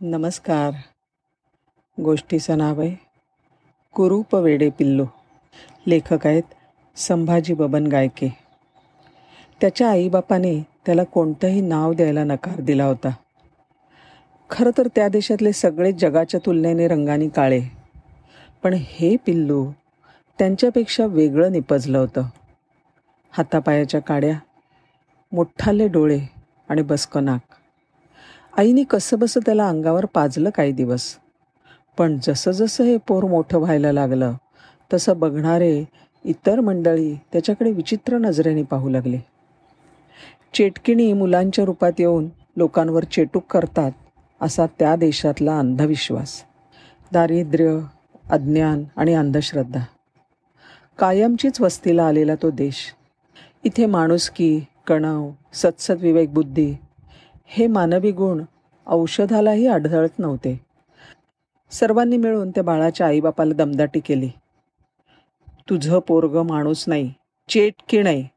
नमस्कार. गोष्टीचं नाव आहे कुरूप वेडे पिल्लू. लेखक आहेत संभाजी बबन गायके. त्याच्या आईबापाने त्याला कोणतंही नाव द्यायला नकार दिला होता. खरं तर त्या देशातले सगळे जगाच्या तुलनेने रंगाने काळे. पण हे पिल्लू त्यांच्यापेक्षा वेगळं निपजलं होतं. हातापायाच्या काड्या मोठाले डोळे आणि बसकं नाक. आईने कसंबसं त्याला अंगावर पाजलं काही दिवस. पण जसं जसं हे पोर मोठं व्हायला लागलं तसं बघणारे इतर मंडळी त्याच्याकडे विचित्र नजरेने पाहू लागले. चेटकिणी मुलांच्या रूपात येऊन लोकांवर चेटूक करतात असा त्या देशातला अंधविश्वास. दारिद्र्य अज्ञान आणि अंधश्रद्धा. कायमचीच वस्तीला आलेला तो देश. इथे माणुसकी कणव सत्सद विवेक बुद्धी हे मानवी गुण औषधालाही आढळत नव्हते. सर्वांनी मिळून त्या बाळाच्या आईबापाला दमदाटी केली. तुझं पोरग माणूस नाही चेट की नाही?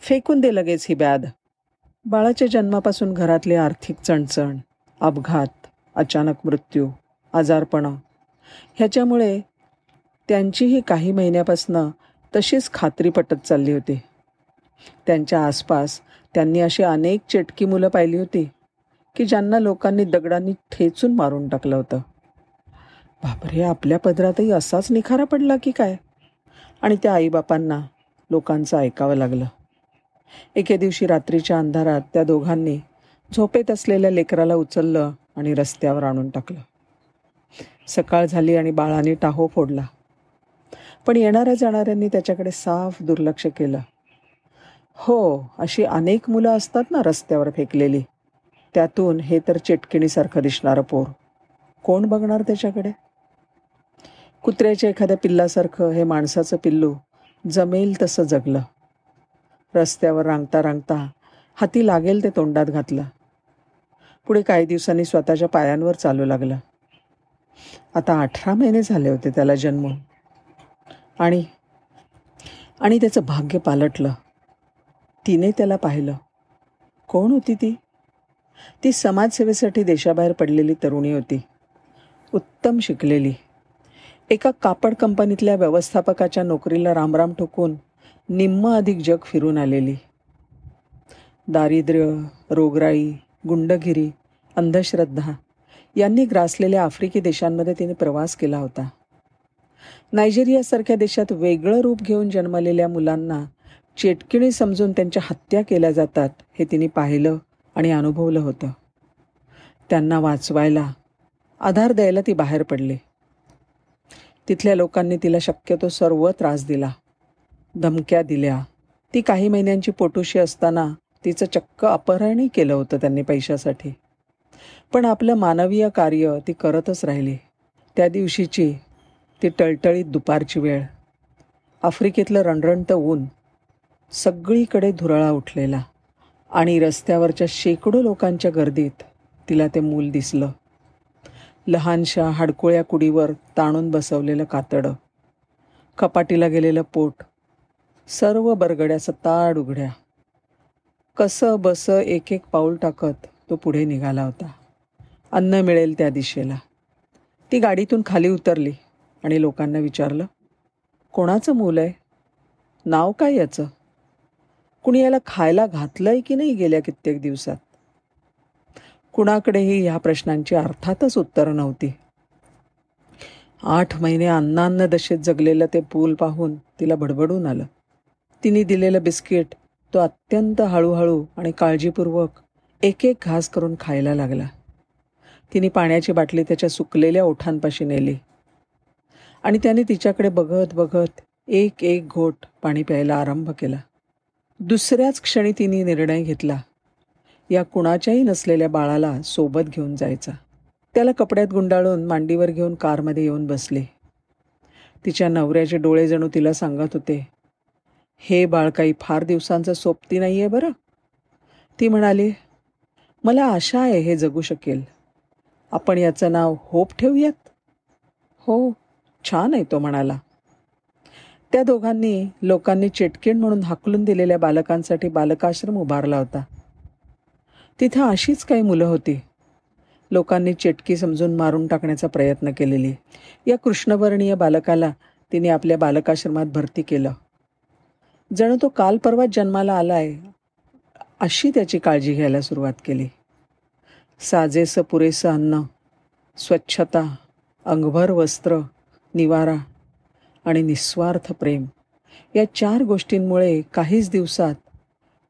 फेकून दे लगेच ही बॅद. बाळाच्या जन्मापासून घरातले आर्थिक चणचण अपघात अचानक मृत्यू आजारपणं ह्याच्यामुळे त्यांचीही काही महिन्यापासनं तशीच खात्री पटत चालली होती. त्यांच्या आसपास. त्यांनी अशी अनेक चेटकी मुलं पाहिली होती की ज्यांना लोकांनी दगडांनी ठेचून मारून टाकलं होतं. बापरे आपल्या पदरातही असाच निखारा पडला की काय? आणि त्या आईबापांना लोकांचं ऐकावं लागलं. एके दिवशी रात्रीच्या अंधारात त्या दोघांनी झोपेत असलेल्या लेकराला उचललं आणि रस्त्यावर आणून टाकलं. सकाळ झाली आणि बाळाने टाहो फोडला. पण येणाऱ्या जाणाऱ्यांनी त्याच्याकडे साफ दुर्लक्ष केलं. हो अशी अनेक मुलं असतात ना रस्त्यावर फेकलेली. त्यातून हे तर चिटकिणीसारखं दिसणारं पोर. कोण बघणार त्याच्याकडे? कुत्र्याच्या एखाद्या पिल्लासारखं हे माणसाचं पिल्लू जमेल तसं जगलं. रस्त्यावर रांगता रांगता हाती लागेल ते तोंडात घातलं. पुढे काही दिवसांनी स्वतःच्या पायांवर चालू लागलं. आता अठरा महिने झाले होते त्याला जन्मून. आणि आणि त्याचं भाग्य पालटलं. तिने त्याला पाहिलं. कोण होती ती? ती समाजसेवेसाठी देशाबाहेर पडलेली तरुणी होती. उत्तम शिकलेली. एका कापड कंपनीतल्या व्यवस्थापकाच्या नोकरीला रामराम ठोकून निम्म अधिक जग फिरून आलेली. दारिद्र्य रोगराई गुंडगिरी अंधश्रद्धा यांनी ग्रासलेल्या आफ्रिकी देशांमध्ये तिने प्रवास केला होता. नायजेरियासारख्या देशात वेगळं रूप घेऊन जन्मलेल्या मुलांना चेटकिणी समजून त्यांच्या हत्या केल्या जातात हे तिने पाहिलं आणि अनुभवलं होतं. त्यांना वाचवायला आधार द्यायला ती बाहेर पडली. तिथल्या लोकांनी तिला शक्यतो सर्व त्रास दिला. धमक्या दिल्या. ती काही महिन्यांची पोटुशी असताना तिचं चक्क अपहरणही केलं होतं त्यांनी पैशासाठी. पण आपलं मानवीय कार्य ती करतच राहिली. त्या दिवशीची ती टळटळीत दुपारची वेळ. आफ्रिकेतलं रणरणतं ऊन सगळीकडे धुरळा उठलेला आणि रस्त्यावरच्या शेकडो लोकांच्या गर्दीत तिला ते मूल दिसलं. लहानशा हाडकोळ्या कुडीवर ताणून बसवलेलं कातडं कपाटीला गेलेलं पोट सर्व बरगड्या सताड उघड्या. कसं बस एक एक पाऊल टाकत तो पुढे निघाला होता. अन्न मिळेल त्या दिशेला. ती गाडीतून खाली उतरली आणि लोकांना विचारलं कोणाचं मूल आहे? नाव काय याचं? कुणी याला खायला घातलंय की नाही गेल्या कित्येक दिवसात? कुणाकडेही ह्या प्रश्नांची अर्थातच उत्तरं नव्हती. आठ महिने अन्नान्न दशेत जगलेलं ते पूल पाहून तिला भडबडून आलं. तिने दिलेलं बिस्किट तो अत्यंत हळूहळू आणि काळजीपूर्वक एक एक घास करून खायला लागला. तिने पाण्याची बाटली त्याच्या सुकलेल्या ओठांपाशी नेली. आणि त्याने तिच्याकडे बघत बघत एक एक घोट पाणी प्यायला आरंभ केला. दुसऱ्याच क्षणी तिने निर्णय घेतला. या कुणाच्याही नसलेल्या बाळाला सोबत घेऊन जायचा. त्याला कपड्यात गुंडाळून मांडीवर घेऊन कारमध्ये येऊन बसले. तिच्या नवऱ्याचे डोळे जणू तिला सांगत होते हे बाळ काही फार दिवसांचं सोबती नाही आहे बरं. ती म्हणाली मला आशा आहे हे जगू शकेल. आपण याचं नाव होप ठेवूयात. हो छान आहे तो म्हणाला. त्या दोघांनी लोकांनी चिटकीण म्हणून हाकलून दिलेल्या बालकांसाठी बालकाश्रम उभारला होता. तिथं अशीच काही मुलं होती. लोकांनी चेटकी समजून मारून टाकण्याचा प्रयत्न केलेली. या कृष्णवर्णीय बालकाला तिने आपल्या बालकाश्रमात भरती केलं. जणू तो काल परवाच जन्माला आला आहे अशी त्याची काळजी घ्यायला सुरुवात केली. साजेसं पुरेसं अन्न स्वच्छता अंगभर वस्त्र निवारा आणि निस्वार्थ प्रेम. या चार गोष्टींमुळे काहीच दिवसात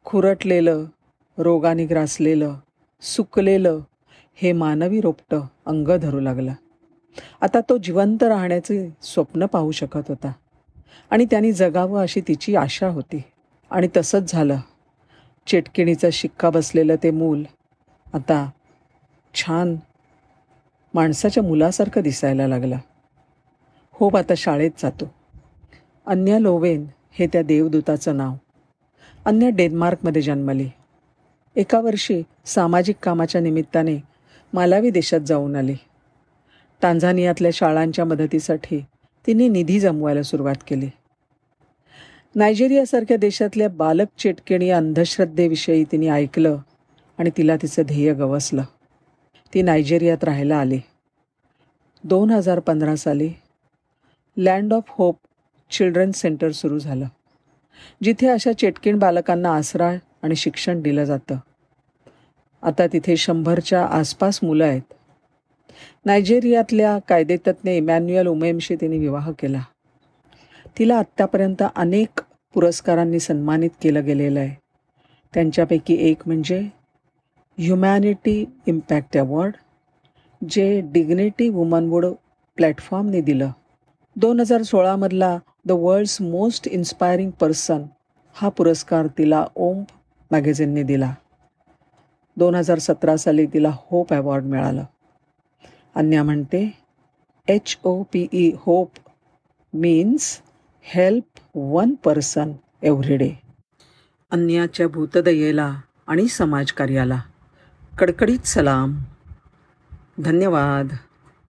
खुरटलेलं रोगाने ग्रासलेलं सुकलेलं हे मानवी रोपटं अंग धरू लागलं. आता तो जिवंत राहण्याचे स्वप्न पाहू शकत होता. आणि त्यांनी जगावं अशी तिची आशा होती. आणि तसंच झालं. चेटकिणीचा शिक्का बसलेलं ते मूल आता छान माणसाच्या मुलासारखं दिसायला लागलं. होप आता शाळेत जातो. अन्या लोवेन हे त्या देवदूताचं नाव. अन्य डेन्मार्कमध्ये जन्मली. एका वर्षी सामाजिक कामाच्या निमित्ताने मालावी देशात जाऊन आली. टांझानियातल्या शाळांच्या मदतीसाठी तिने निधी जमवायला सुरुवात केली. नायजेरियासारख्या देशातल्या बालक चेटकेणी अंधश्रद्धेविषयी तिने ऐकलं आणि तिला तिचं ध्येय गवसलं. ती नायजेरियात राहायला आली. दोन हजार पंधरा साली land of hope children centre सुरू झालं जिथे अशा चेटकीण बालकांना आसरा आणि शिक्षण दिलं जातं. आता तिथे शंभरच्या आसपास मुलं आहेत. नायजेरियातल्या कायदेतज्ञ इमॅन्युअल उमेमशी तिने विवाह केला. तिला आत्तापर्यंत अनेक पुरस्कारांनी सन्मानित केलं गेलेलं आहे. त्यांच्यापैकी एक म्हणजे ह्युमॅनिटी इम्पॅक्ट अवॉर्ड जे डिग्निटी वुमनवूड प्लॅटफॉर्मने दिलं. दोन हजार सोळामधला the world's most inspiring person हा पुरस्कार तिला ओम मॅगझिनने दिला. दोन हजार सतरा साली तिला होप अवॉर्ड मिळालं. अन्या म्हणते H O P E hope means help one person every day अन्याच्या भूतदयेला आणि समाजकार्याला कडकडीत सलाम. धन्यवाद.